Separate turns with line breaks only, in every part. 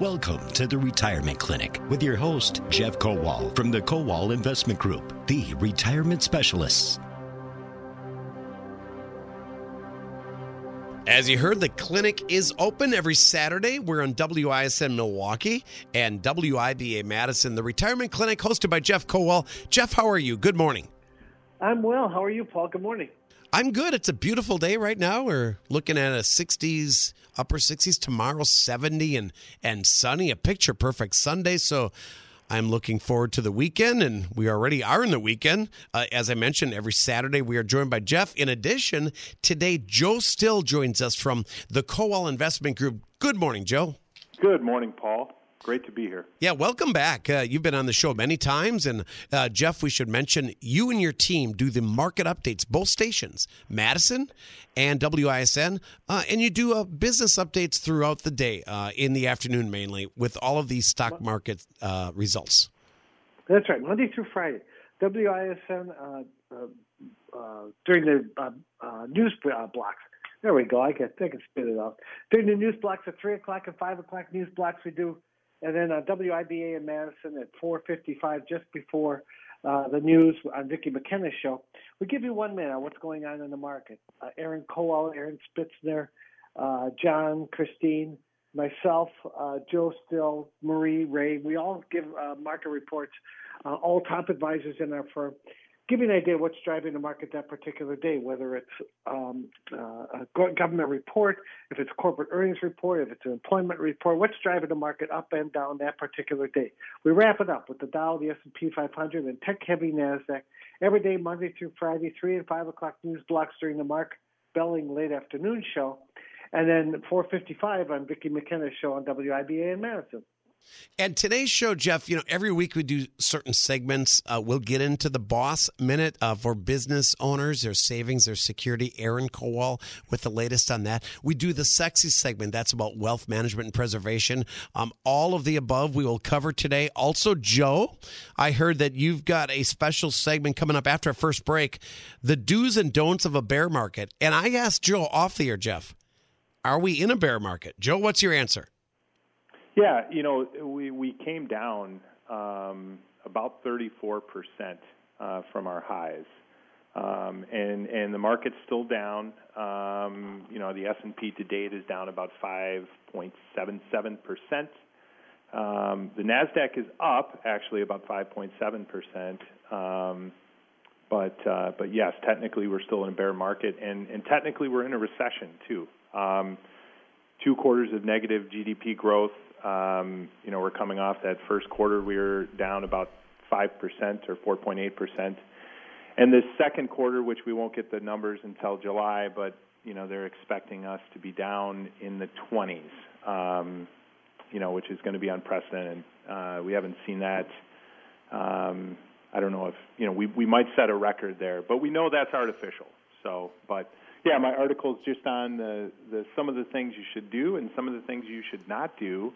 Welcome to the Retirement Clinic with your host, Jeff Kowal from the Kowal Investment Group, the retirement specialists.
As you heard, the clinic is open every Saturday. We're on WISN Milwaukee and WIBA Madison, the retirement clinic hosted by Jeff Kowal. Jeff, how are you? Good morning.
I'm well. How are you, Paul? Good morning.
I'm good. It's a beautiful day right now. We're looking at a 60s, upper 60s tomorrow, 70 and and sunny, a picture perfect Sunday. So I'm looking forward to the weekend, and we already are in the weekend. Uh, as I mentioned, every Saturday we are joined by Jeff. In addition, today Joe Still joins us from the Kowal Investment Group. Good morning, Joe.
Good morning, Paul. Great to be here.
Yeah, welcome back. Uh, you've been on the show many times. And uh, Jeff, we should mention you and your team do the market updates, both stations, Madison and WISN. Uh, and you do uh, business updates throughout the day, uh, in the afternoon mainly, with all of these stock market uh, results.
That's right, Monday through Friday. WISN during the news blocks. There we go. I can, I can spit it out. During the news blocks at 3 o'clock and 5 o'clock news blocks, we do and then uh, WIBA in Madison at 4:55, just before uh, the news on Vicki McKenna's show. We give you one minute on what's going on in the market. Uh, Aaron Kowal, Aaron Spitzner, uh, John, Christine, myself, uh, Joe Still, Marie, Ray. We all give uh, market reports. all top advisors in our firm give you an idea what's driving the market that particular day, whether it's um, uh, a government report, if it's corporate earnings report, if it's an employment report, what's driving the market up and down that particular day. We wrap it up with the Dow, the S&P 500, and tech-heavy Nasdaq every day, Monday through Friday, three and five o'clock news blocks during the Mark Belling late afternoon show, and then 4:55 on Vicki McKenna's show on WIBA in Madison.
And today's show, Jeff, you know, every week we do certain segments. Uh, we'll get into the boss minute uh, for business owners, their savings, their security. Aaron Kowal with the latest on that. We do the sexy segment. That's about wealth management and preservation. Um, all of the above we will cover today. Also, Joe, I heard that you've got a special segment coming up after our first break the do's and don'ts of a bear market. And I asked Joe off the air, Jeff, are we in a bear market? Joe, what's your answer?
Yeah, you know, we we came down um, about 34 percent uh, from our highs, um, and and the market's still down. Um, you know, the S and P to date is down about 5.77 percent. Um, the Nasdaq is up actually about 5.7 percent. Um, but uh, but yes, technically we're still in a bear market, and and technically we're in a recession too. Um, two quarters of negative GDP growth um, you know, we're coming off that first quarter, we were down about 5% or 4.8%. And the second quarter, which we won't get the numbers until July, but you know they're expecting us to be down in the 20s, um, you know, which is going to be unprecedented. Uh, we haven't seen that. Um, I don't know if you know we we might set a record there, but we know that's artificial. So, but yeah, my article is just on the, the some of the things you should do and some of the things you should not do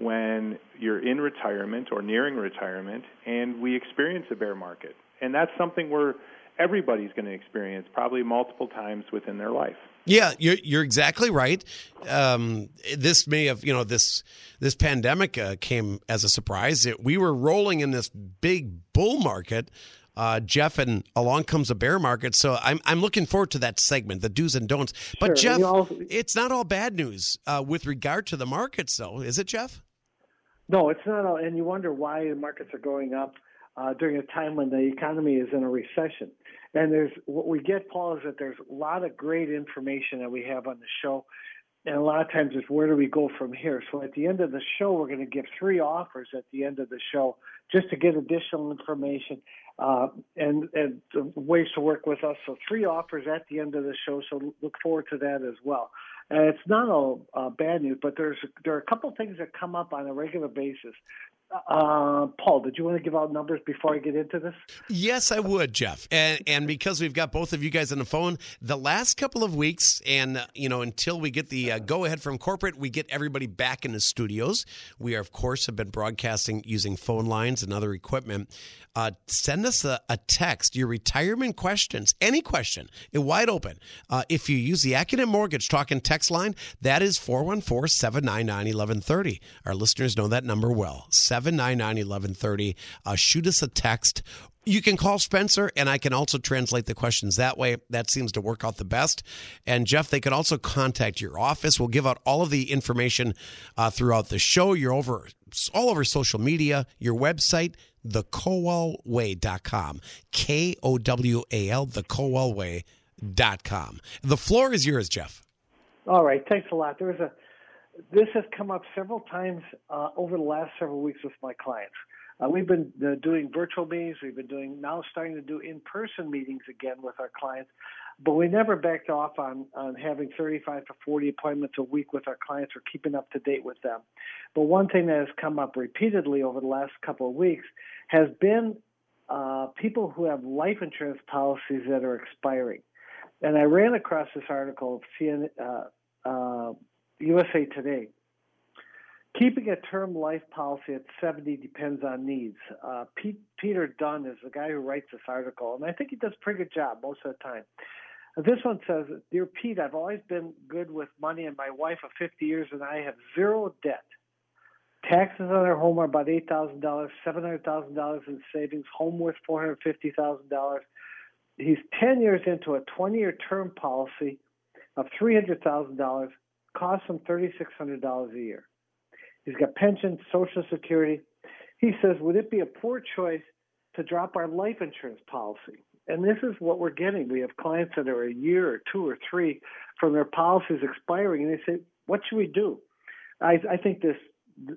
when you're in retirement or nearing retirement and we experience a bear market. And that's something where everybody's going to experience probably multiple times within their life.
Yeah, you're you're exactly right. Um, this may have you know this this pandemic uh, came as a surprise. It, we were rolling in this big bull market. Uh, Jeff, and along comes a bear market. So I'm I'm looking forward to that segment, the do's and don'ts. But
sure.
Jeff,
you know,
it's not all bad news uh, with regard to the markets, though, is it, Jeff?
No, it's not. All, and you wonder why the markets are going up uh, during a time when the economy is in a recession. And there's what we get, Paul, is that there's a lot of great information that we have on the show. And a lot of times it's where do we go from here? So at the end of the show, we're going to give three offers at the end of the show just to get additional information uh, and, and ways to work with us. So three offers at the end of the show. So look forward to that as well. And it's not all uh, bad news, but there's there are a couple things that come up on a regular basis. Uh, Paul, did you want to give out numbers before I get into this?
Yes, I would, Jeff. And and because we've got both of you guys on the phone, the last couple of weeks, and you know, until we get the uh, go ahead from corporate, we get everybody back in the studios. We are, of course, have been broadcasting using phone lines and other equipment. Uh, send us a, a, text, your retirement questions, any question, wide open. Uh, if you use the Accunet Mortgage talking text line, that is 414 799 1130. Our listeners know that number well. 799 1130. Uh, shoot us a text you can call Spencer, and I can also translate the questions that way. That seems to work out the best. And Jeff, they can also contact your office. We'll give out all of the information uh, throughout the show. You're over all over social media, your website, thekowalway.com. K O W A L, thekowalway.com. The floor is yours, Jeff.
All right. Thanks a lot. There was a this has come up several times uh, over the last several weeks with my clients. Uh, we've been uh, doing virtual meetings. We've been doing now starting to do in-person meetings again with our clients, but we never backed off on on having 35 to 40 appointments a week with our clients or keeping up to date with them. But one thing that has come up repeatedly over the last couple of weeks has been uh, people who have life insurance policies that are expiring. And I ran across this article of CN, uh, USA Today Keeping a term life policy at 70 depends on needs. Uh, Pete, Peter Dunn is the guy who writes this article, and I think he does a pretty good job most of the time. This one says, Dear Pete, I've always been good with money, and my wife of 50 years and I have zero debt. Taxes on our home are about $8,000, $700,000 in savings, home worth $450,000. He's 10 years into a 20 year term policy of $300,000, costs him $3,600 a year. He's got pension, Social Security. He says, would it be a poor choice to drop our life insurance policy? And this is what we're getting. We have clients that are a year or two or three from their policies expiring, and they say, "What should we do?" I, I think this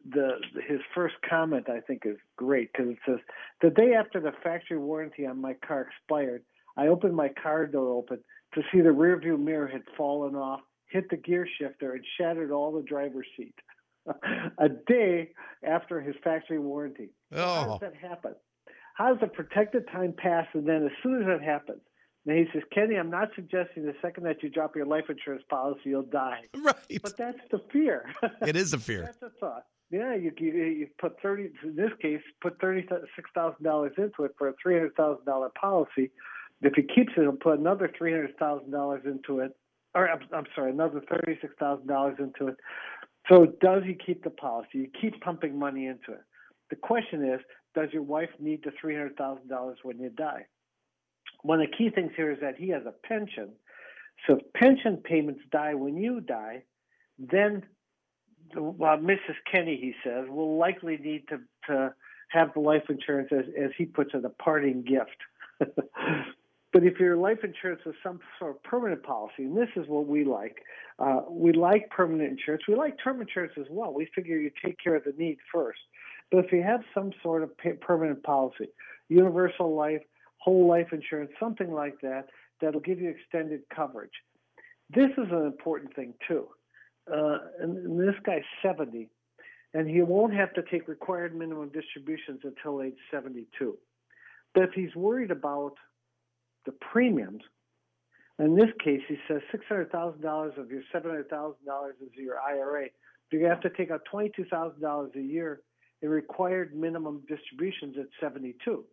the his first comment I think is great because it says the day after the factory warranty on my car expired, I opened my car door open to see the rearview mirror had fallen off, hit the gear shifter, and shattered all the driver's seat. a day after his factory warranty. Oh. How does oh. that happen? How does the protected time pass and then as soon as that happens, and he says, Kenny, I'm not suggesting the second that you drop your life insurance policy, you'll die.
Right.
But that's the fear.
It is a fear.
that's a thought. Yeah, you, you you put thirty in this case put thirty six thousand dollars into it for a three hundred thousand dollar policy. If he keeps it, he'll put another three hundred thousand dollars into it, or I'm, I'm sorry, another thirty six thousand dollars into it. So does he keep the policy? You keep pumping money into it. The question is, does your wife need the three hundred thousand dollars when you die? One of the key things here is that he has a pension. So if pension payments die when you die, then well, Mrs. Kenny, he says, will likely need to, to have the life insurance as, as he puts it, a parting gift. But if your life insurance is some sort of permanent policy, and this is what we like, uh, we like permanent insurance. We like term insurance as well. We figure you take care of the need first. But if you have some sort of permanent policy, universal life, whole life insurance, something like that, that'll give you extended coverage. This is an important thing too. Uh, and, and this guy's 70, and he won't have to take required minimum distributions until age 72. But if he's worried about the premiums. In this case, he says $600,000 of your $700,000 is your IRA. You're going to have to take out $22,000 a year in required minimum distributions at 72.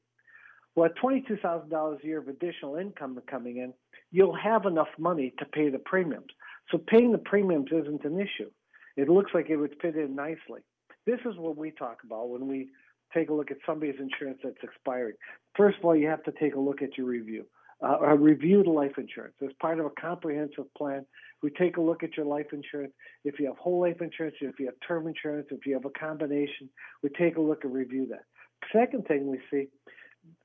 Well, at $22,000 a year of additional income coming in, you'll have enough money to pay the premiums. So paying the premiums isn't an issue. It looks like it would fit in nicely. This is what we talk about when we take a look at somebody's insurance that's expiring. First of all, you have to take a look at your review uh, or review the life insurance. As part of a comprehensive plan, we take a look at your life insurance. If you have whole life insurance, if you have term insurance, if you have a combination, we take a look and review that. Second thing we see,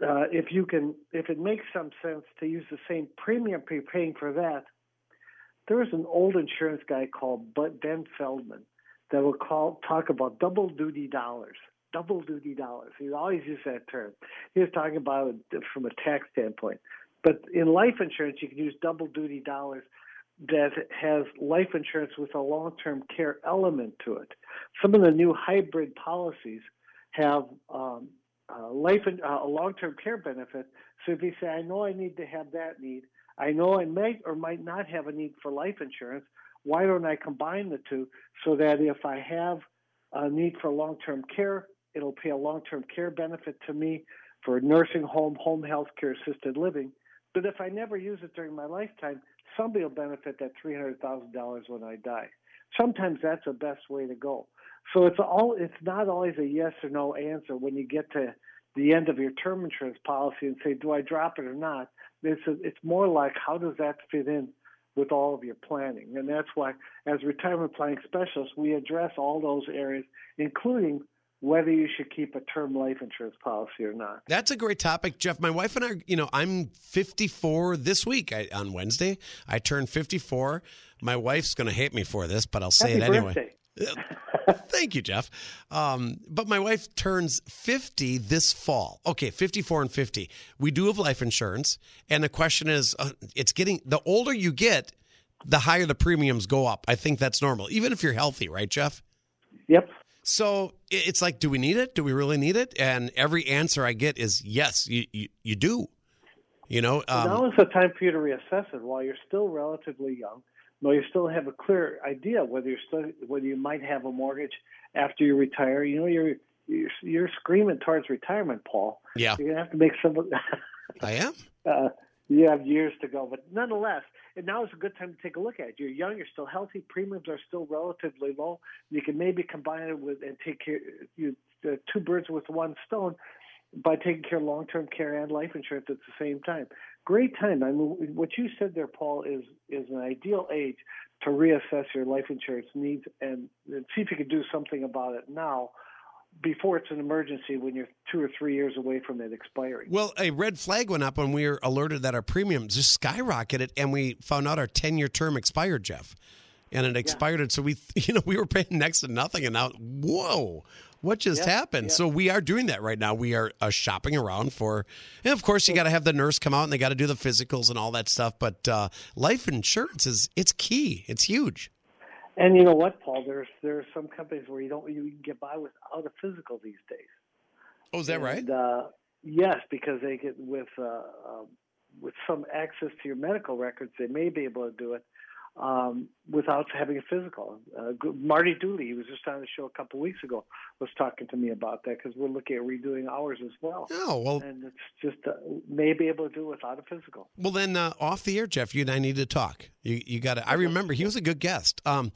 uh, if you can, if it makes some sense to use the same premium you're paying for that, there was an old insurance guy called Ben Feldman that will call talk about double duty dollars. Double duty dollars. He always used that term. He was talking about it from a tax standpoint. But in life insurance, you can use double duty dollars that has life insurance with a long term care element to it. Some of the new hybrid policies have um, life and uh, a long-term care benefit. So if you say, I know I need to have that need, I know I might or might not have a need for life insurance. Why don't I combine the two so that if I have a need for long-term care, it'll pay a long-term care benefit to me for nursing home, home health care, assisted living. But if I never use it during my lifetime, somebody will benefit that three hundred thousand dollars when I die. Sometimes that's the best way to go. So it's all it's not always a yes or no answer when you get to the end of your term insurance policy and say, do I drop it or not? It's a, it's more like how does that fit in with all of your planning, and that's why as retirement planning specialists we address all those areas, including whether you should keep a term life insurance policy or not.
That's a great topic, Jeff. My wife and I, you know, I'm 54 this week I, on Wednesday. I turned 54. My wife's going to hate me for this, but I'll say
Happy
it anyway. Thank you, Jeff. Um, but my wife turns 50 this fall. Okay, 54 and 50. We do have life insurance. And the question is uh, it's getting, the older you get, the higher the premiums go up. I think that's normal, even if you're healthy, right, Jeff?
Yep.
So it's like, do we need it? Do we really need it? And every answer I get is yes, you, you, you do. You know,
um, now is the time for you to reassess it while you're still relatively young no, you still have a clear idea whether you're still whether you might have a mortgage after you retire. You know, you're you're, you're screaming towards retirement, Paul.
Yeah,
you're gonna have to make some.
I am.
Uh, you have years to go, but nonetheless, and now is a good time to take a look at it. You're young, you're still healthy, premiums are still relatively low. You can maybe combine it with and take care you uh, two birds with one stone by taking care of long-term care and life insurance at the same time great time. I mean, what you said there, Paul, is is an ideal age to reassess your life insurance needs and, and see if you can do something about it now before it's an emergency when you're two or three years away from it expiring.
Well, a red flag went up when we were alerted that our premiums just skyrocketed, and we found out our ten year term expired, Jeff, and it expired. Yeah. So we, you know, we were paying next to nothing, and now, whoa, what just happened? So we are doing that right now. We are uh, shopping around for, and of course, you got to have the nurse come out and they got to do the physicals and all that stuff. But uh, life insurance is it's key. It's huge.
And you know what, Paul? There's there's some companies where you don't you can get by without a physical these days.
Oh, is that
and,
right?
Uh, yes, because they get with uh, uh, with some access to your medical records, they may be able to do it um, without having a physical. Uh, Marty Dooley, he was just on the show a couple of weeks ago, was talking to me about that because we're looking at redoing ours as well.
Oh well,
and it's just uh, may be able to do it without a physical.
Well, then uh, off the air, Jeff, you and I need to talk. You you got to. I remember he was a good guest. Um,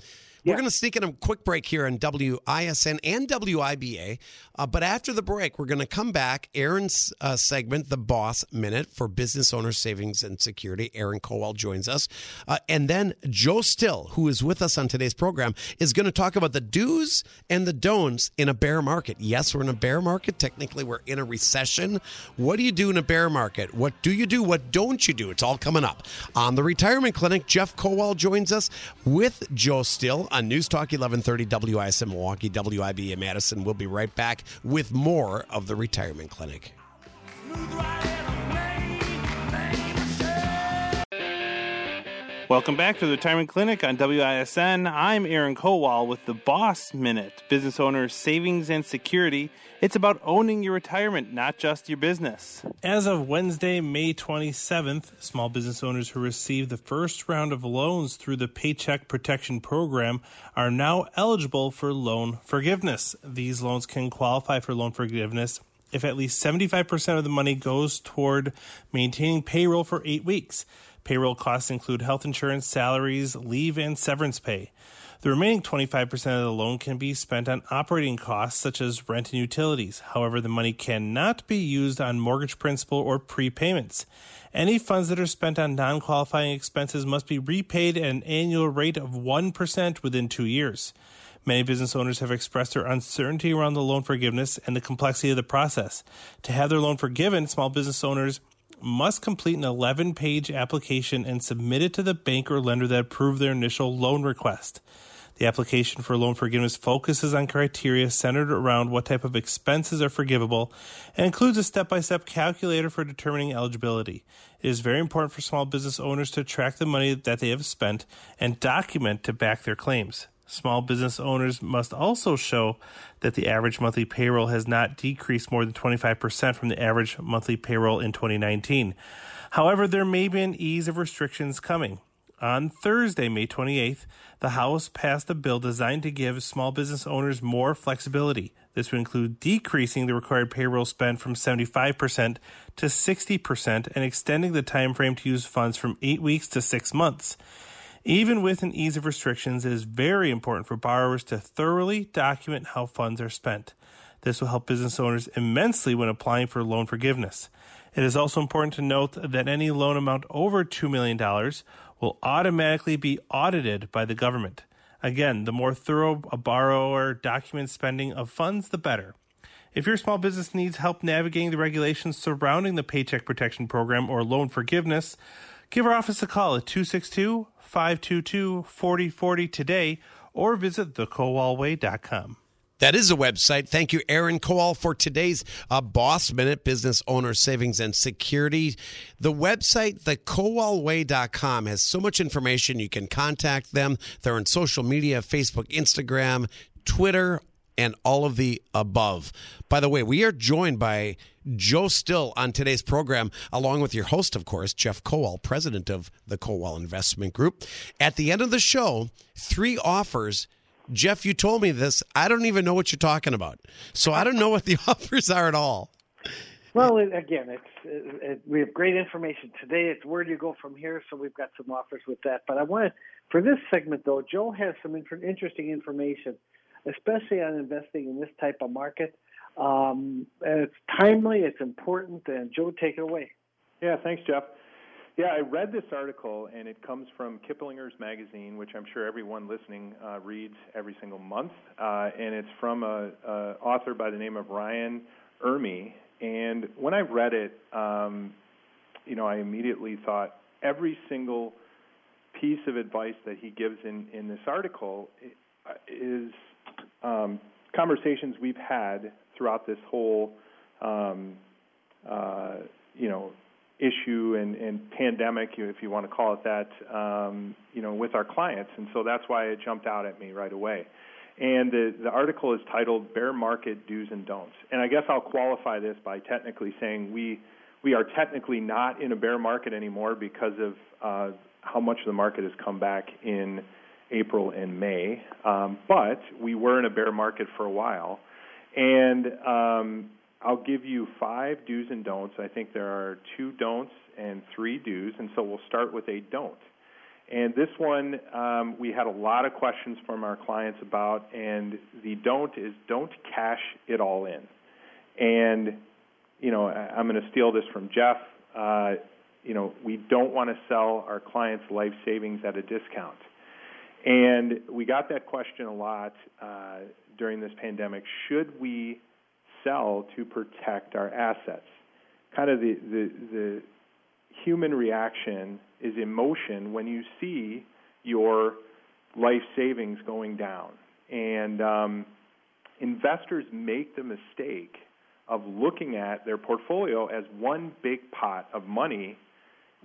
we're going to sneak in a quick break here on WISN and WIBA. Uh, but after the break, we're going to come back. Aaron's uh, segment, The Boss Minute for Business Owner Savings and Security. Aaron Kowal joins us. Uh, and then Joe Still, who is with us on today's program, is going to talk about the do's and the don'ts in a bear market. Yes, we're in a bear market. Technically, we're in a recession. What do you do in a bear market? What do you do? What don't you do? It's all coming up. On the Retirement Clinic, Jeff Kowal joins us with Joe Still on News Talk 1130 WISN Milwaukee, WIBA Madison. We'll be right back with more of the Retirement Clinic.
Welcome back to the Retirement Clinic on WISN. I'm Aaron Kowal with the Boss Minute, business owner's savings and security. It's about owning your retirement, not just your business. As of Wednesday, May 27th, small business owners who received the first round of loans through the Paycheck Protection Program are now eligible for loan forgiveness. These loans can qualify for loan forgiveness if at least 75% of the money goes toward maintaining payroll for eight weeks. Payroll costs include health insurance, salaries, leave, and severance pay. The remaining 25% of the loan can be spent on operating costs such as rent and utilities. However, the money cannot be used on mortgage principal or prepayments. Any funds that are spent on non qualifying expenses must be repaid at an annual rate of 1% within two years. Many business owners have expressed their uncertainty around the loan forgiveness and the complexity of the process. To have their loan forgiven, small business owners must complete an 11 page application and submit it to the bank or lender that approved their initial loan request. The application for loan forgiveness focuses on criteria centered around what type of expenses are forgivable and includes a step by step calculator for determining eligibility. It is very important for small business owners to track the money that they have spent and document to back their claims. Small business owners must also show that the average monthly payroll has not decreased more than 25% from the average monthly payroll in 2019. However, there may be an ease of restrictions coming. On Thursday, May 28th, the House passed a bill designed to give small business owners more flexibility. This would include decreasing the required payroll spend from 75% to 60% and extending the time frame to use funds from 8 weeks to 6 months. Even with an ease of restrictions, it is very important for borrowers to thoroughly document how funds are spent. This will help business owners immensely when applying for loan forgiveness. It is also important to note that any loan amount over $2 million will automatically be audited by the government. Again, the more thorough a borrower documents spending of funds, the better. If your small business needs help navigating the regulations surrounding the Paycheck Protection Program or loan forgiveness, give our office a call at 262 522 4040 today or visit thekowalway.com.
That is a website. Thank you, Aaron Kowal, for today's uh, Boss Minute Business Owner Savings and Security. The website, thekowalway.com, has so much information. You can contact them. They're on social media Facebook, Instagram, Twitter, and all of the above. By the way, we are joined by Joe Still on today's program, along with your host, of course, Jeff Kowal, president of the Kowal Investment Group. At the end of the show, three offers Jeff, you told me this. I don't even know what you're talking about. So I don't know what the offers are at all.
Well, again, it's it, it, we have great information today. It's where do you go from here? So we've got some offers with that. But I wanted for this segment though, Joe has some inter- interesting information, especially on investing in this type of market. Um, it's timely, it's important, and Joe, take it away.
Yeah, thanks, Jeff. Yeah, I read this article, and it comes from Kiplinger's Magazine, which I'm sure everyone listening uh, reads every single month. Uh, and it's from a, a author by the name of Ryan Ermey. And when I read it, um, you know, I immediately thought every single piece of advice that he gives in, in this article uh, is um, conversations we've had throughout this whole, um, uh, you know, issue and, and pandemic, if you want to call it that, um, you know, with our clients. And so that's why it jumped out at me right away. And the, the article is titled Bear Market Do's and Don'ts. And I guess I'll qualify this by technically saying we, we are technically not in a bear market anymore because of uh, how much the market has come back in April and May. Um, but we were in a bear market for a while. And um, I'll give you five do's and don'ts. I think there are two don'ts and three do's, and so we'll start with a don't. And this one um, we had a lot of questions from our clients about, and the don't is don't cash it all in. And you know, I'm going to steal this from Jeff. Uh, you know, we don't want to sell our clients' life savings at a discount. And we got that question a lot uh, during this pandemic. Should we sell to protect our assets. Kind of the, the, the human reaction is emotion when you see your life savings going down. And um, investors make the mistake of looking at their portfolio as one big pot of money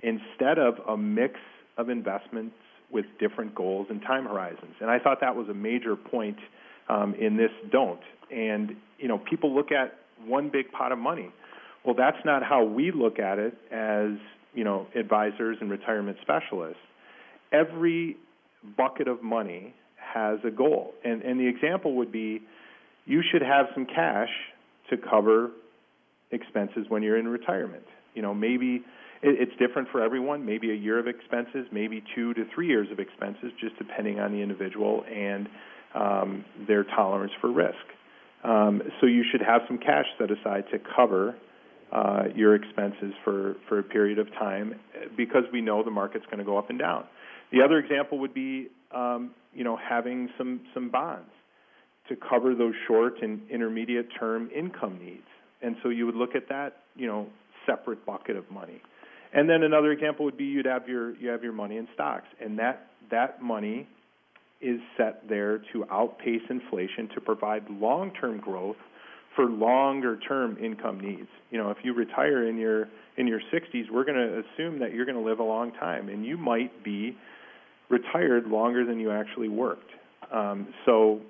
instead of a mix of investments with different goals and time horizons. And I thought that was a major point um, in this don't. And you know, people look at one big pot of money. Well, that's not how we look at it as you know advisors and retirement specialists. Every bucket of money has a goal, and and the example would be, you should have some cash to cover expenses when you're in retirement. You know, maybe it's different for everyone. Maybe a year of expenses, maybe two to three years of expenses, just depending on the individual and um, their tolerance for risk. Um, so you should have some cash set aside to cover uh, your expenses for, for a period of time because we know the market's going to go up and down. The other example would be, um, you know, having some, some bonds to cover those short and intermediate term income needs. And so you would look at that, you know, separate bucket of money. And then another example would be you'd have your you have your money in stocks, and that that money is set there to outpace inflation to provide long-term growth for longer-term income needs. You know, if you retire in your in your 60s, we're going to assume that you're going to live a long time, and you might be retired longer than you actually worked. Um, so,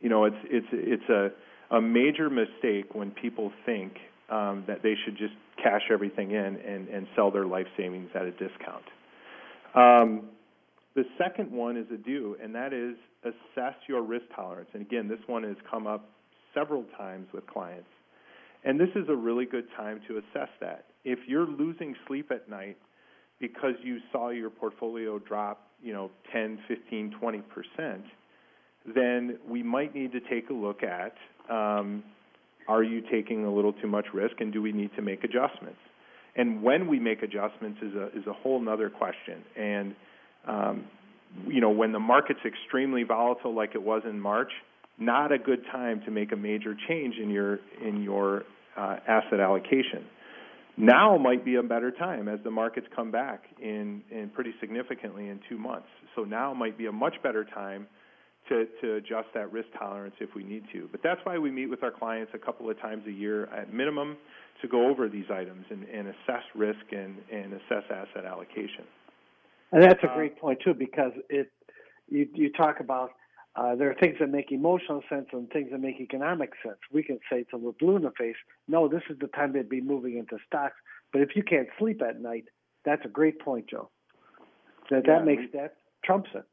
you know, it's it's it's a a major mistake when people think um, that they should just cash everything in and, and sell their life savings at a discount. Um, the second one is a do, and that is assess your risk tolerance. And again, this one has come up several times with clients. And this is a really good time to assess that. If you're losing sleep at night because you saw your portfolio drop, you know, 10, 15, 20%, then we might need to take a look at um, are you taking a little too much risk and do we need to make adjustments? And when we make adjustments is a, is a whole other question. And, um, you know, when the market's extremely volatile like it was in March, not a good time to make a major change in your, in your uh, asset allocation. Now might be a better time as the markets come back in, in pretty significantly in two months. So now might be a much better time to, to adjust that risk tolerance if we need to. But that's why we meet with our clients a couple of times a year at minimum to go over these items and, and assess risk and, and assess asset allocation.
And that's a great point too, because it you you talk about uh, there are things that make emotional sense and things that make economic sense. We can say to the blue in the face, no, this is the time to be moving into stocks. But if you can't sleep at night, that's a great point, Joe. That
Yeah,
that makes that trumps it.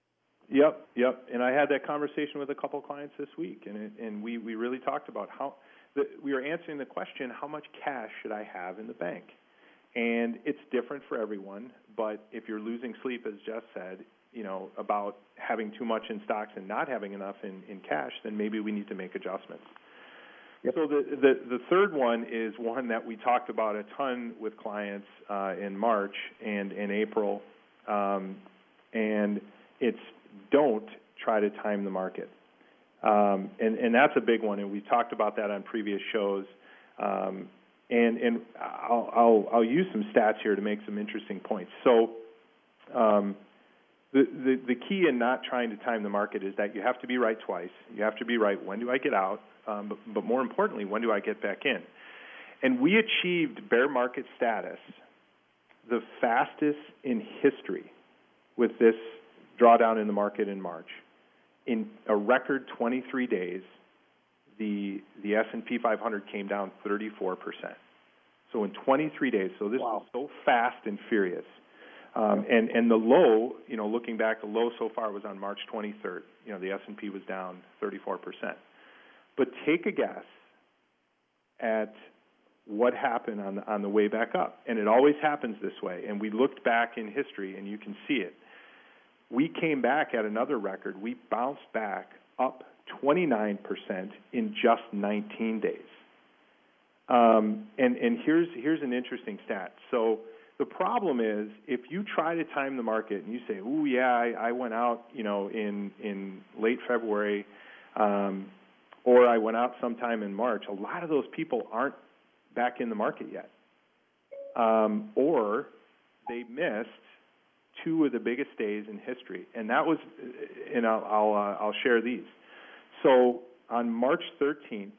Yep, yep. And I had that conversation with a couple of clients this week, and it, and we we really talked about how the, we were answering the question: How much cash should I have in the bank? And it's different for everyone. But if you're losing sleep, as Jeff said, you know about having too much in stocks and not having enough in in cash, then maybe we need to make adjustments. So the, the the third one is one that we talked about a ton with clients uh, in March and in April, um, and it's don't try to time the market, um, and and that's a big one, and we talked about that on previous shows, um, and and I'll, I'll I'll use some stats here to make some interesting points. So. Um, the, the, the key in not trying to time the market is that you have to be right twice. You have to be right when do I get out, um, but, but more importantly, when do I get back in? And we achieved bear market status the fastest in history with this drawdown in the market in March. In a record 23 days, the the S&P 500 came down 34 percent. So in 23 days, so this
Wow.
was so fast and furious. Um, and and the low, you know, looking back, the low so far was on March 23rd. You know, the S&P was down 34 percent. But take a guess at what happened on the, on the way back up, and it always happens this way. And we looked back in history, and you can see it. We came back at another record. We bounced back up 29 percent in just 19 days. Um, and and here's here's an interesting stat. So the problem is if you try to time the market and you say, "Oh yeah, I, I went out, you know, in in late February, um, or I went out sometime in March," a lot of those people aren't back in the market yet, um, or they missed two of the biggest days in history, and that was, and I'll I'll, uh, I'll share these. So on March 13th,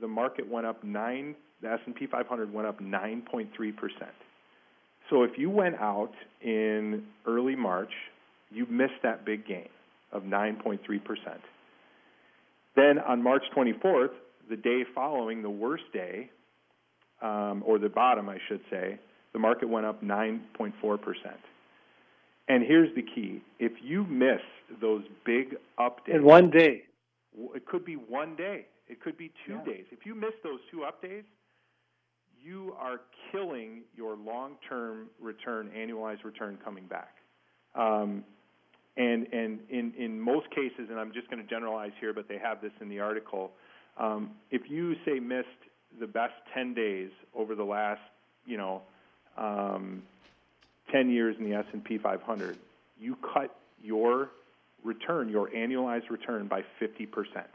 the market went up nine. The S&P 500 went up 9.3 percent. So if you went out in early March, you missed that big gain of 9.3 percent. Then on March 24th, the day following the worst day, um, or the bottom, I should say, the market went up 9.4 percent. And here's the key: if you miss those big updates,
In one day.
it could be one day, it could be two
Yeah.
days. If you miss those two updates, you are killing your long-term return, annualized return coming back. Um, and and in in most cases, and I'm just going to generalize here, but they have this in the article. Um, if you say missed the best 10 days over the last, you know, um, 10 years in the S&P 500, you cut your return, your annualized return by 50 percent.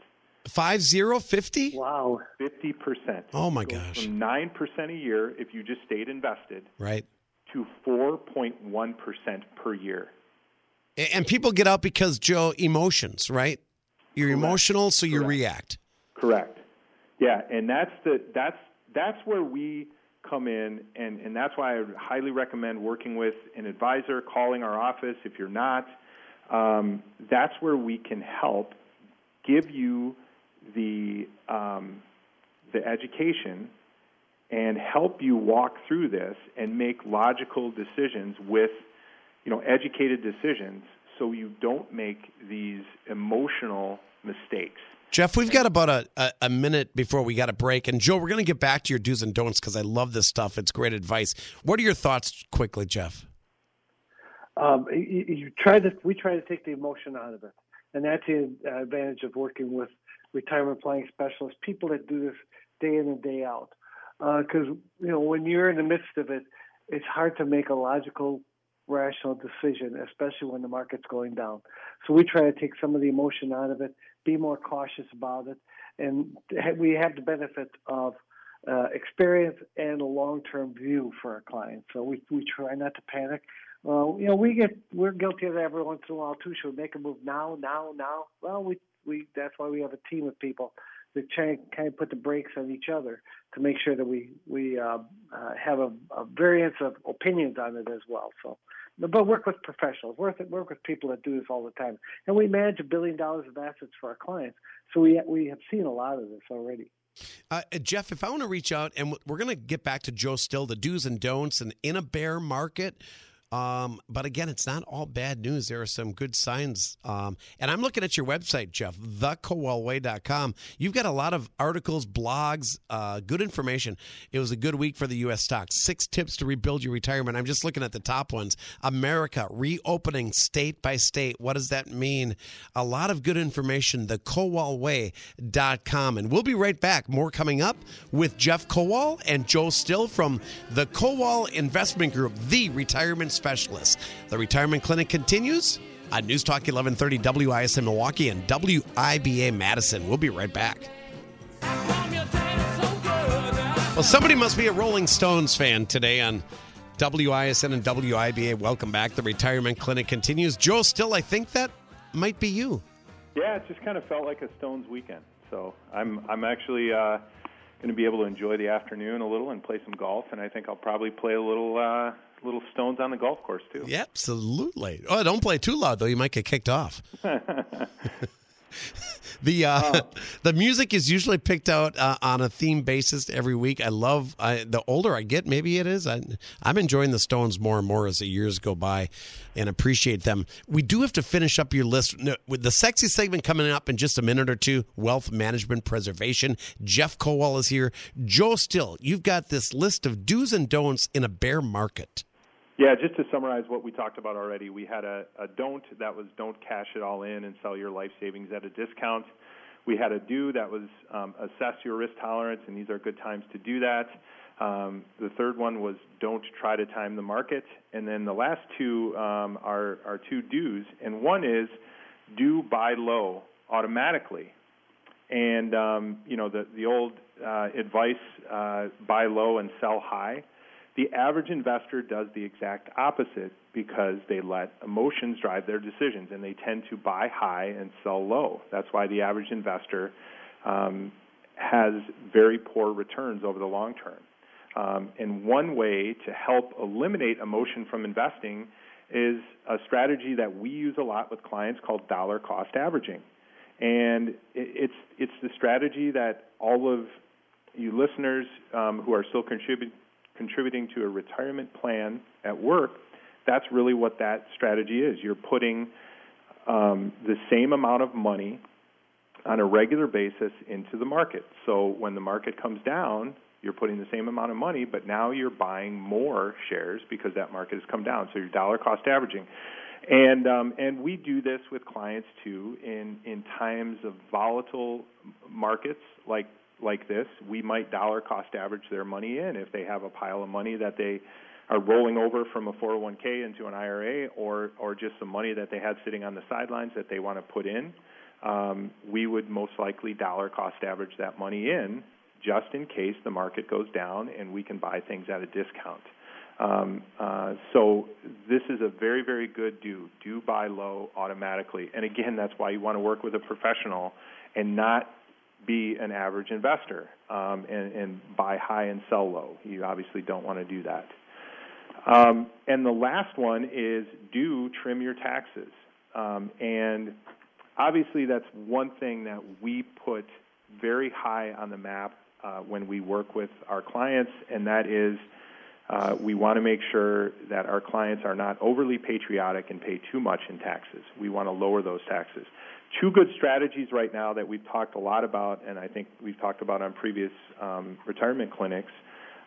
Five zero fifty.
Wow.
50 percent.
Oh my gosh!
From nine percent a year, if you just stayed invested,
Right.
to 4.1 percent per year.
And people get out because Joe emotions, right? You're
Correct.
emotional, so you
Correct.
react.
Correct. Yeah, and that's the that's that's where we come in, and and that's why I highly recommend working with an advisor, calling our office if you're not. um, that's where we can help give you the um, the education and help you walk through this and make logical decisions with you know educated decisions so you don't make these emotional mistakes
Jeff, we've got about a, a, a, minute before we got a break. And Joe, we're going to get back to your do's and don'ts because I love this stuff. It's great advice. What are your thoughts quickly, Jeff?
Um, you, you, try to, we try to take the emotion out of it. And that's the advantage of working with retirement planning specialists, people that do this day in and day out. Because, uh, you know, when you're in the midst of it, it's hard to make a logical rational decision, especially when the market's going down. So we try to take some of the emotion out of it be more cautious about it. And we have the benefit of uh, experience and a long-term view for our clients. So we we try not to panic. Uh, you know, we get we're guilty of that every once in a while too. Should we make a move now, now, now? Well, we we that's why we have a team of people try kind of put the brakes on each other to make sure that we we uh, uh, have a, a variance of opinions on it as well. So but work with professionals, work work with people that do this all the time, and we manage a billion dollars of assets for our clients. So we we have seen a lot of this already.
Uh, Jeff, if I want to reach out, and we're going to get back to Joe Still, the do's and don'ts, and in a bear market, um, but again, it's not all bad news. There are some good signs. Um, and I'm looking at your website, Jeff, thekowalway.com. You've got a lot of articles, blogs, uh, good information. It was a good week for the U.S. stocks. Six tips to rebuild your retirement. I'm just looking at the top ones. America reopening state by state. What does that mean? A lot of good information. Thekowalway.com. And we'll be right back. More coming up with Jeff Kowal and Joe Still from the Kowal Investment Group, the retirement specialists. The retirement clinic continues on News Talk 1130 WISN Milwaukee and WIBA Madison. We'll be right back. Well, somebody must be a Rolling Stones fan today on WISN and WIBA. Welcome back. The retirement clinic continues. Joe, still, I think that might be you.
Yeah, it just kind of felt like a Stones weekend. So I'm I'm actually uh, going to be able to enjoy the afternoon a little and play some golf, and I think I'll probably play a little uh, little stones on the golf course too.
Yeah, absolutely. Oh, don't play too loud though; you might get kicked off. the uh, oh. the music is usually picked out uh, on a theme basis every week. I love I, the older I get, maybe it is. I, I'm enjoying the Stones more and more as the years go by, and appreciate them. We do have to finish up your list with the sexy segment coming up in just a minute or two. Wealth management preservation. Jeff Kowal is here. Joe Still, you've got this list of do's and don'ts in a bear market.
Yeah, just to summarize what we talked about already, we had a, a don't that was don't cash it all in and sell your life savings at a discount. We had a do that was um, assess your risk tolerance, and these are good times to do that. Um, the third one was don't try to time the market, and then the last two um, are are two do's, and one is do buy low automatically, and um, you know the the old uh, advice uh, buy low and sell high. The average investor does the exact opposite because they let emotions drive their decisions and they tend to buy high and sell low. That's why the average investor um, has very poor returns over the long term. Um, and one way to help eliminate emotion from investing is a strategy that we use a lot with clients called dollar cost averaging. And it's it's the strategy that all of you listeners um, who are still contributing contributing to a retirement plan at work, that's really what that strategy is. You're putting um, the same amount of money on a regular basis into the market. So when the market comes down, you're putting the same amount of money, but now you're buying more shares because that market has come down. So you're dollar cost averaging. And um, and we do this with clients too in in times of volatile markets like like this, we might dollar cost average their money in if they have a pile of money that they are rolling over from a 401k into an IRA or or just some money that they had sitting on the sidelines that they want to put in. Um, we would most likely dollar cost average that money in just in case the market goes down and we can buy things at a discount. Um, uh, so this is a very, very good do. Do buy low automatically. And again, that's why you want to work with a professional and not be an average investor um, and, and, buy high and sell low. You obviously don't want to do that. Um, and the last one is do trim your taxes. Um, and obviously, that's one thing that we put very high on the map uh, when we work with our clients, and that is uh, we want to make sure that our clients are not overly patriotic and pay too much in taxes. We want to lower those taxes. Two good strategies right now that we've talked a lot about, and I think we've talked about on previous um, retirement clinics,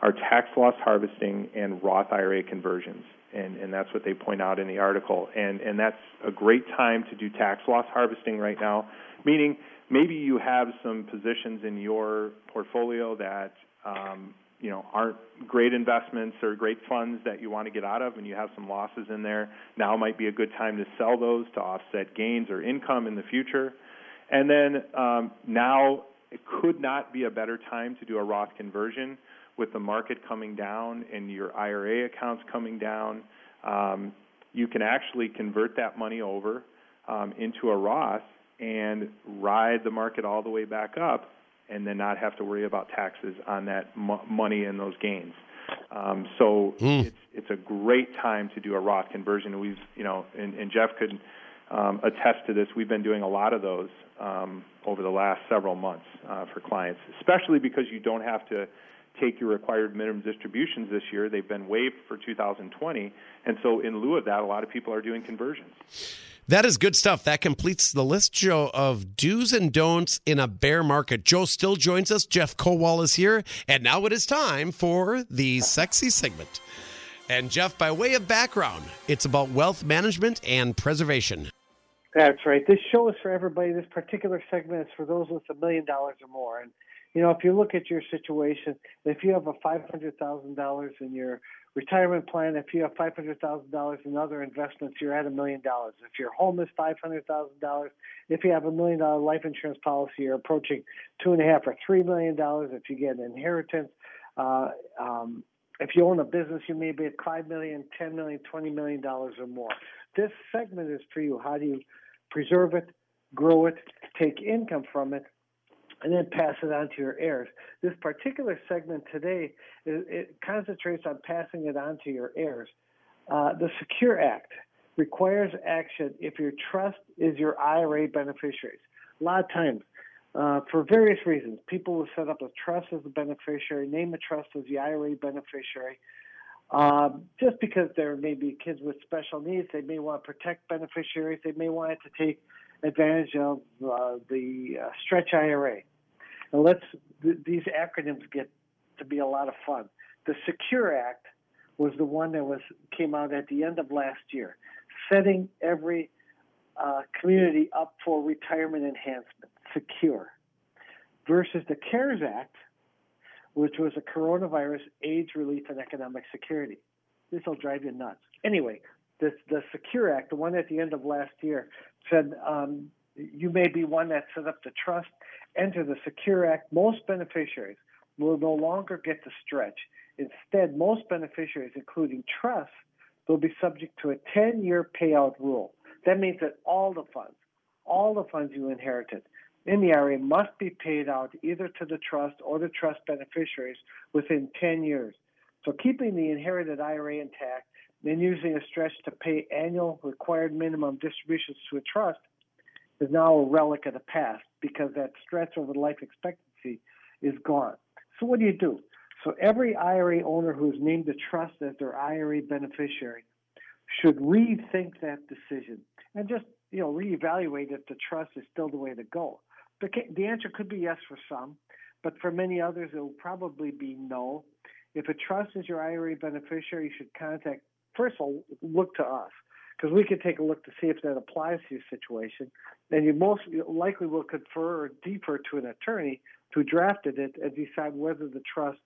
are tax loss harvesting and Roth IRA conversions. And, and that's what they point out in the article. And, and that's a great time to do tax loss harvesting right now, meaning maybe you have some positions in your portfolio that um, you know aren't great investments or great funds that you want to get out of and you have some losses in there now might be a good time to sell those to offset gains or income in the future and then um, now it could not be a better time to do a Roth conversion with the market coming down and your IRA accounts coming down. Um, you can actually convert that money over um, into a Roth and ride the market all the way back up and then not have to worry about taxes on that money and those gains. Um, so mm. it's it's a great time to do a Roth conversion. We've you know, and, and Jeff could um, attest to this. We've been doing a lot of those um, over the last several months uh, for clients, especially because you don't have to take your required minimum distributions this year. They've been waived for 2020, and so in lieu of that, a lot of people are doing conversions.
That is good stuff. That completes the list, Joe, of do's and don'ts in a bear market. Joe Still joins us. Jeff Kowal is here. And now it is time for the sexy segment. And Jeff, by way of background, it's about wealth management and preservation.
That's right. This show is for everybody. This particular segment is for those with a million dollars or more. And, you know, if you look at your situation, if you have a $500,000 in your retirement plan, if you have $500,000 in other investments, you're at a million dollars. If your home is $500,000, if you have a million dollar life insurance policy, you're approaching two and a half or three million dollars. If you get an inheritance, uh, um, if you own a business, you may be at five million, ten million, twenty million dollars or more. This segment is for you. How do you preserve it, grow it, take income from it, and then pass it on to your heirs. This particular segment today it, it concentrates on passing it on to your heirs. Uh, the Secure Act requires action if your trust is your IRA beneficiaries. A lot of times, uh, for various reasons, people will set up a trust as a beneficiary, name a trust as the IRA beneficiary. Um, just because there may be kids with special needs, they may want to protect beneficiaries. They may want it to take advantage of uh, the uh, stretch IRA. And let's th- these acronyms get to be a lot of fun. The Secure Act was the one that was came out at the end of last year, setting every uh, community up for retirement enhancement, secure, versus the CARES Act, which was a coronavirus AIDS relief and economic security. This will drive you nuts. Anyway, the Secure Act, the one at the end of last year, said um, you may be one that set up the trust, enter the Secure Act. Most beneficiaries will no longer get the stretch. Instead, most beneficiaries, including trusts, will be subject to a 10 year payout rule. That means that all the funds, all the funds you inherited in the IRA must be paid out either to the trust or the trust beneficiaries within 10 years. So keeping the inherited IRA intact and using a stretch to pay annual required minimum distributions to a trust is now a relic of the past because that stretch over life expectancy is gone. So what do you do? So every IRA owner who's named a trust as their IRA beneficiary should rethink that decision and just you know reevaluate if the trust is still the way to go. The answer could be yes for some, but for many others it will probably be no. If a trust is your IRA beneficiary, you should contact first of all look to us because we can take a look to see if that applies to your situation. And you most likely will confer or defer to an attorney who drafted it and decide whether the trust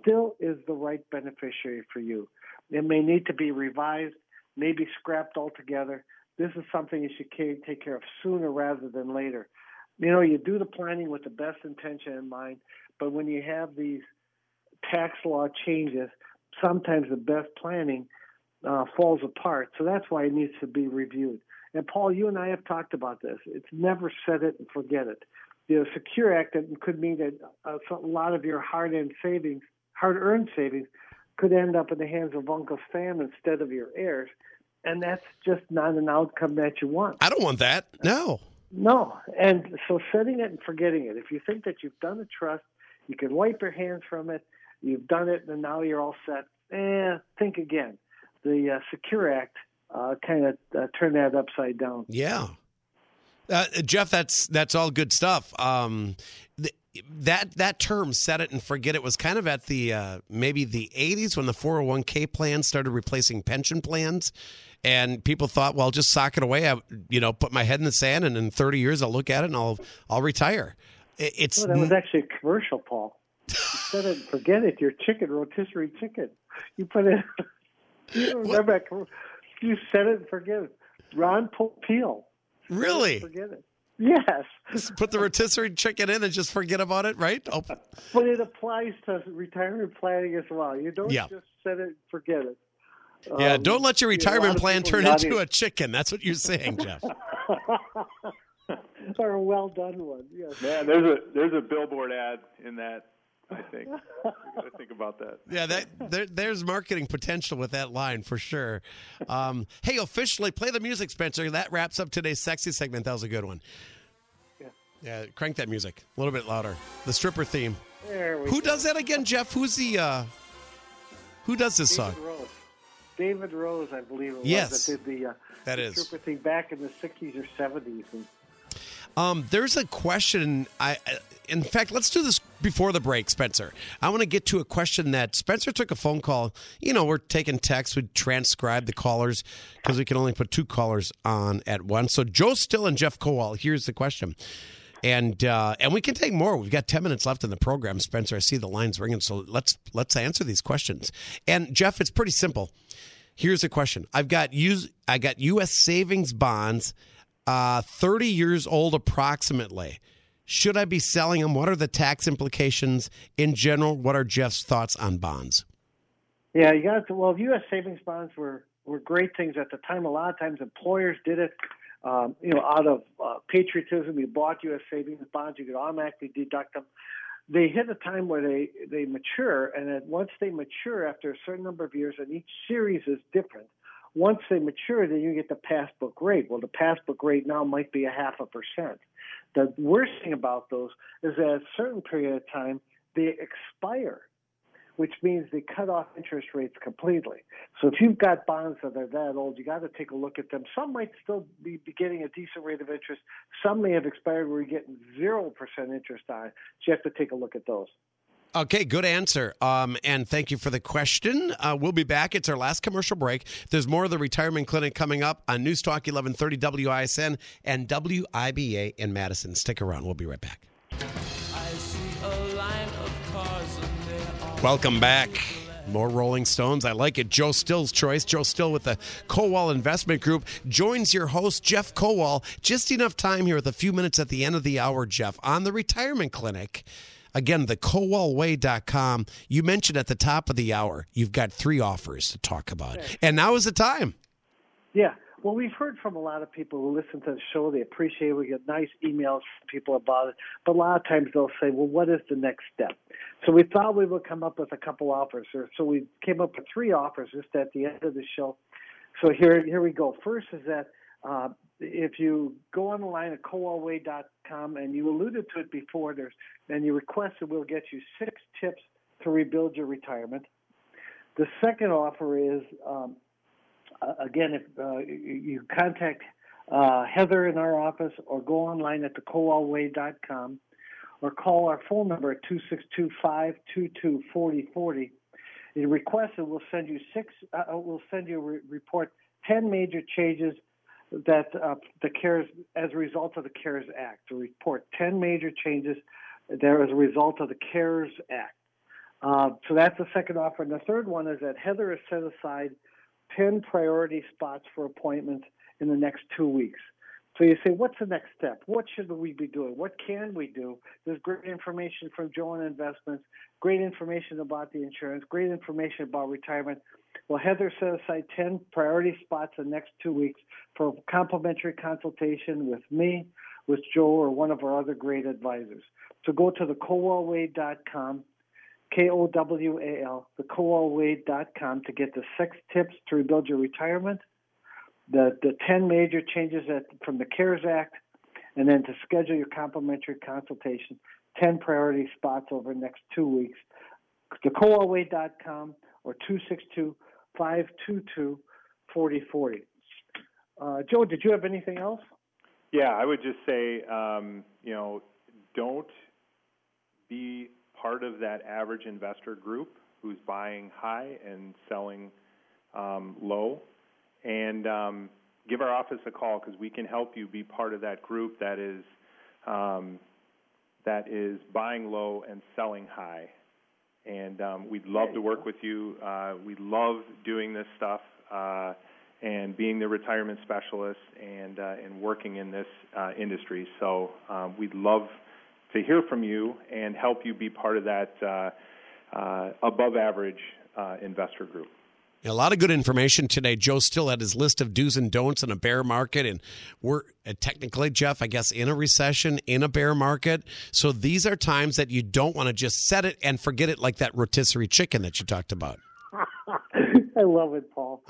still is the right beneficiary for you. It may need to be revised, maybe scrapped altogether. This is something you should take care of sooner rather than later. You know, you do the planning with the best intention in mind, but when you have these tax law changes, sometimes the best planning uh, falls apart. So that's why it needs to be reviewed. And Paul, you and I have talked about this. It's never set it and forget it. The Secure Act could mean that uh, a lot of your hard-earned savings, hard-earned savings, could end up in the hands of Uncle Sam instead of your heirs. and that's just not an outcome that you want.
I don't want that. No.
No, and so setting it and forgetting it. If you think that you've done a trust, you can wipe your hands from it. You've done it, and now you're all set. Eh, think again. The uh, Secure Act uh, kind of uh, turned that upside down.
Yeah, uh, Jeff, that's that's all good stuff. Um, th- that that term "set it and forget it" was kind of at the uh, maybe the '80s when the 401k plans started replacing pension plans, and people thought, "Well, just sock it away." I, you know, put my head in the sand, and in 30 years, I'll look at it and I'll I'll retire. It, it's
well, that was actually a commercial, Paul. Set it and forget it. Your chicken, rotisserie chicken. You put it. You remember? You set it and forget it. Ron Popeil.
Really?
Forget it. Yes.
Just put the rotisserie chicken in and just forget about it, right? Oh.
But it applies to retirement planning as well. You don't
Yeah.
just set it and forget it.
Yeah,
Um,
don't let your
you know, a lot
retirement
of
plan turn into
even-
a chicken. That's what you're saying, Jeff.
or a well done one. Yes.
Man, there's a there's a billboard ad in that. I think we got to think about that.
Yeah, that there, there's marketing potential with that line for sure. Um, hey, officially play the music, Spencer. That wraps up today's sexy segment. That was a good one.
Yeah.
Yeah, crank that music a little bit louder. The stripper theme.
There we
Who
go.
does that again, Jeff? Who's the uh who does this song?
David Rose. David Rose, I believe it was,
Yes.
that did the uh,
That
the
is.
stripper thing back in the 60s or 70s. And
Um, there's a question. I, I- in fact, let's do this before the break, Spencer. I want to get to a question that Spencer took a phone call. You know, we're taking text. We transcribe the callers because we can only put two callers on at once. So Joe Still and Jeff Kowal. Here's the question. And uh, and we can take more. We've got ten minutes left in the program, Spencer. I see the lines ringing, so let's let's answer these questions. And Jeff, it's pretty simple. Here's the question. I've got use I got US savings bonds uh 30 years old approximately. Should I be selling them? What are the tax implications in general? What are Jeff's thoughts on bonds?
yeah, you got to, well, U.S. savings bonds were, were great things at the time. A lot of times employers did it, um, you know, out of uh, patriotism. You bought U.S. savings bonds, you could automatically deduct them. They hit a time where they, they mature, and then once they mature after a certain number of years, and each series is different, once they mature, then you get the passbook rate. Well, the passbook rate now might be a half a percent. The worst thing about those is that at a certain period of time, they expire, which means they cut off interest rates completely. So if you've got bonds that are that old, you got to take a look at them. Some might still be getting a decent rate of interest. Some may have expired where you're getting 0% interest on. So you have to take a look at those.
Okay, good answer. Um, and thank you for the question. Uh, we'll be back. It's our last commercial break. There's more of the retirement clinic coming up on News Talk 1130 WISN and WIBA in Madison. Stick around. We'll be right back. Welcome back. More Rolling Stones. I like it. Joe Still's choice. Joe Still with the Kowal Investment Group joins your host, Jeff Kowal. Just enough time here with a few minutes at the end of the hour, Jeff, on the retirement clinic. Again, the kowalway.com. You mentioned at the top of the hour, you've got three offers to talk about. And now is the time.
Yeah. Well, we've heard from a lot of people who listen to the show. They appreciate it. We get nice emails from people about it. But a lot of times they'll say, well, what is the next step? So we thought we would come up with a couple offers. So we came up with three offers just at the end of the show. So here, here we go. First is that uh, if you go on the line at kowalway.com and you alluded to it before, there's and you requested, we'll get you six tips to rebuild your retirement. The second offer is um, again, if uh, you contact uh, Heather in our office or go online at thekowalway.com or call our phone number at 262-522-4040. You request it, we'll send you six. Uh, we'll send you a re- report ten major changes that uh, the CARES as a result of the CARES Act. To report ten major changes there as a result of the CARES Act. Uh, so that's the second offer. And the third one is that Heather has set aside 10 priority spots for appointments in the next two weeks. So you say, what's the next step? What should we be doing? What can we do? There's great information from Joan Investments, great information about the insurance, great information about retirement. Well, Heather set aside 10 priority spots in the next two weeks for a complimentary consultation with me, with Joe, or one of our other great advisors. So go to thekowalway.com K O W A L, thekowalway.com to get the six tips to rebuild your retirement, the the 10 major changes that from the CARES Act, and then to schedule your complimentary consultation, 10 priority spots over the next two weeks. TheKowalWay.com or 262 522 4040. Uh, Joe, did you have anything else?
Yeah, I would just say, um, you know, don't be part of that average investor group who's buying high and selling um, low. And um, give our office a call because we can help you be part of that group that is um, that is buying low and selling high. And um, we'd love to work with you. Uh, we love doing this stuff. Uh, and being the retirement specialist and uh, and working in this uh, industry. So um, we'd love to hear from you and help you be part of that uh, uh above average uh, investor group.
A lot of good information today. Joe Still had his list of do's and don'ts in a bear market, and we're uh, technically, Jeff, I guess, in a recession, in a bear market. So these are times that you don't want to just set it and forget it, like that rotisserie chicken that you talked about.
I love it, Paul.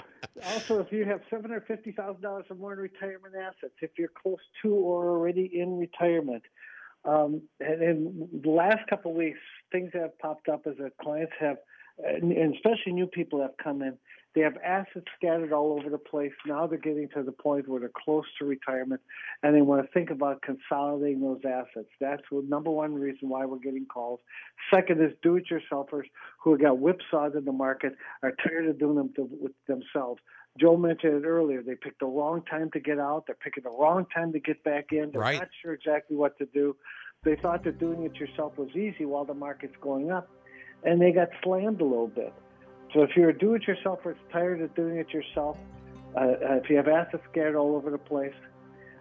Also, if you have seven hundred fifty thousand dollars or more in retirement assets, if you're close to or already in retirement, um, and in the last couple of weeks, things have popped up as that clients have, and especially new people have come in they have assets scattered all over the place. Now they're getting to the point where they're close to retirement and they want to think about consolidating those assets. That's the number one reason why we're getting calls. Second is do it yourselfers who got whipsawed in the market are tired of doing them to, with themselves. Joe mentioned it earlier. They picked the wrong time to get out. They're picking the wrong time to get back in. They're
right.
not sure exactly what to do. They thought that doing it yourself was easy while the market's going up, and they got slammed a little bit. So if you're a do-it-yourselfer that's tired of doing it yourself, uh, if you have assets scattered all over the place,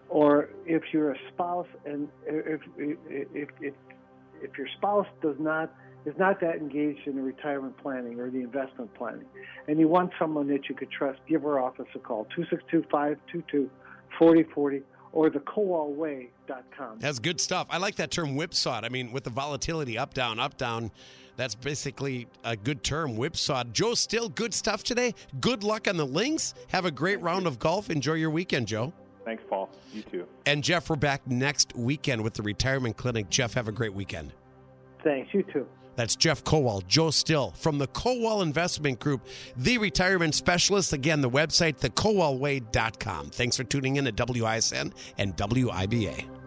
or if you're a spouse and if if if if your spouse does not is not that engaged in the retirement planning or the investment planning, and you want someone that you could trust, give our office a call 262-522-4040 or thekowalway.com.
That's good stuff. I like that term whipsawed. I mean, with the volatility up, down, up, down, that's basically a good term, whipsawed. Joe, still good stuff today. Good luck on the links. Have a great round of golf. Enjoy your weekend, Joe.
Thanks, Paul. You too.
And Jeff, we're back next weekend with the retirement clinic. Jeff, have a great weekend.
Thanks. You too.
That's Jeff Kowal, Joe Still from the Kowal Investment Group, the retirement specialist. Again, the website, thekowalway.com. Thanks for tuning in to WISN and WIBA.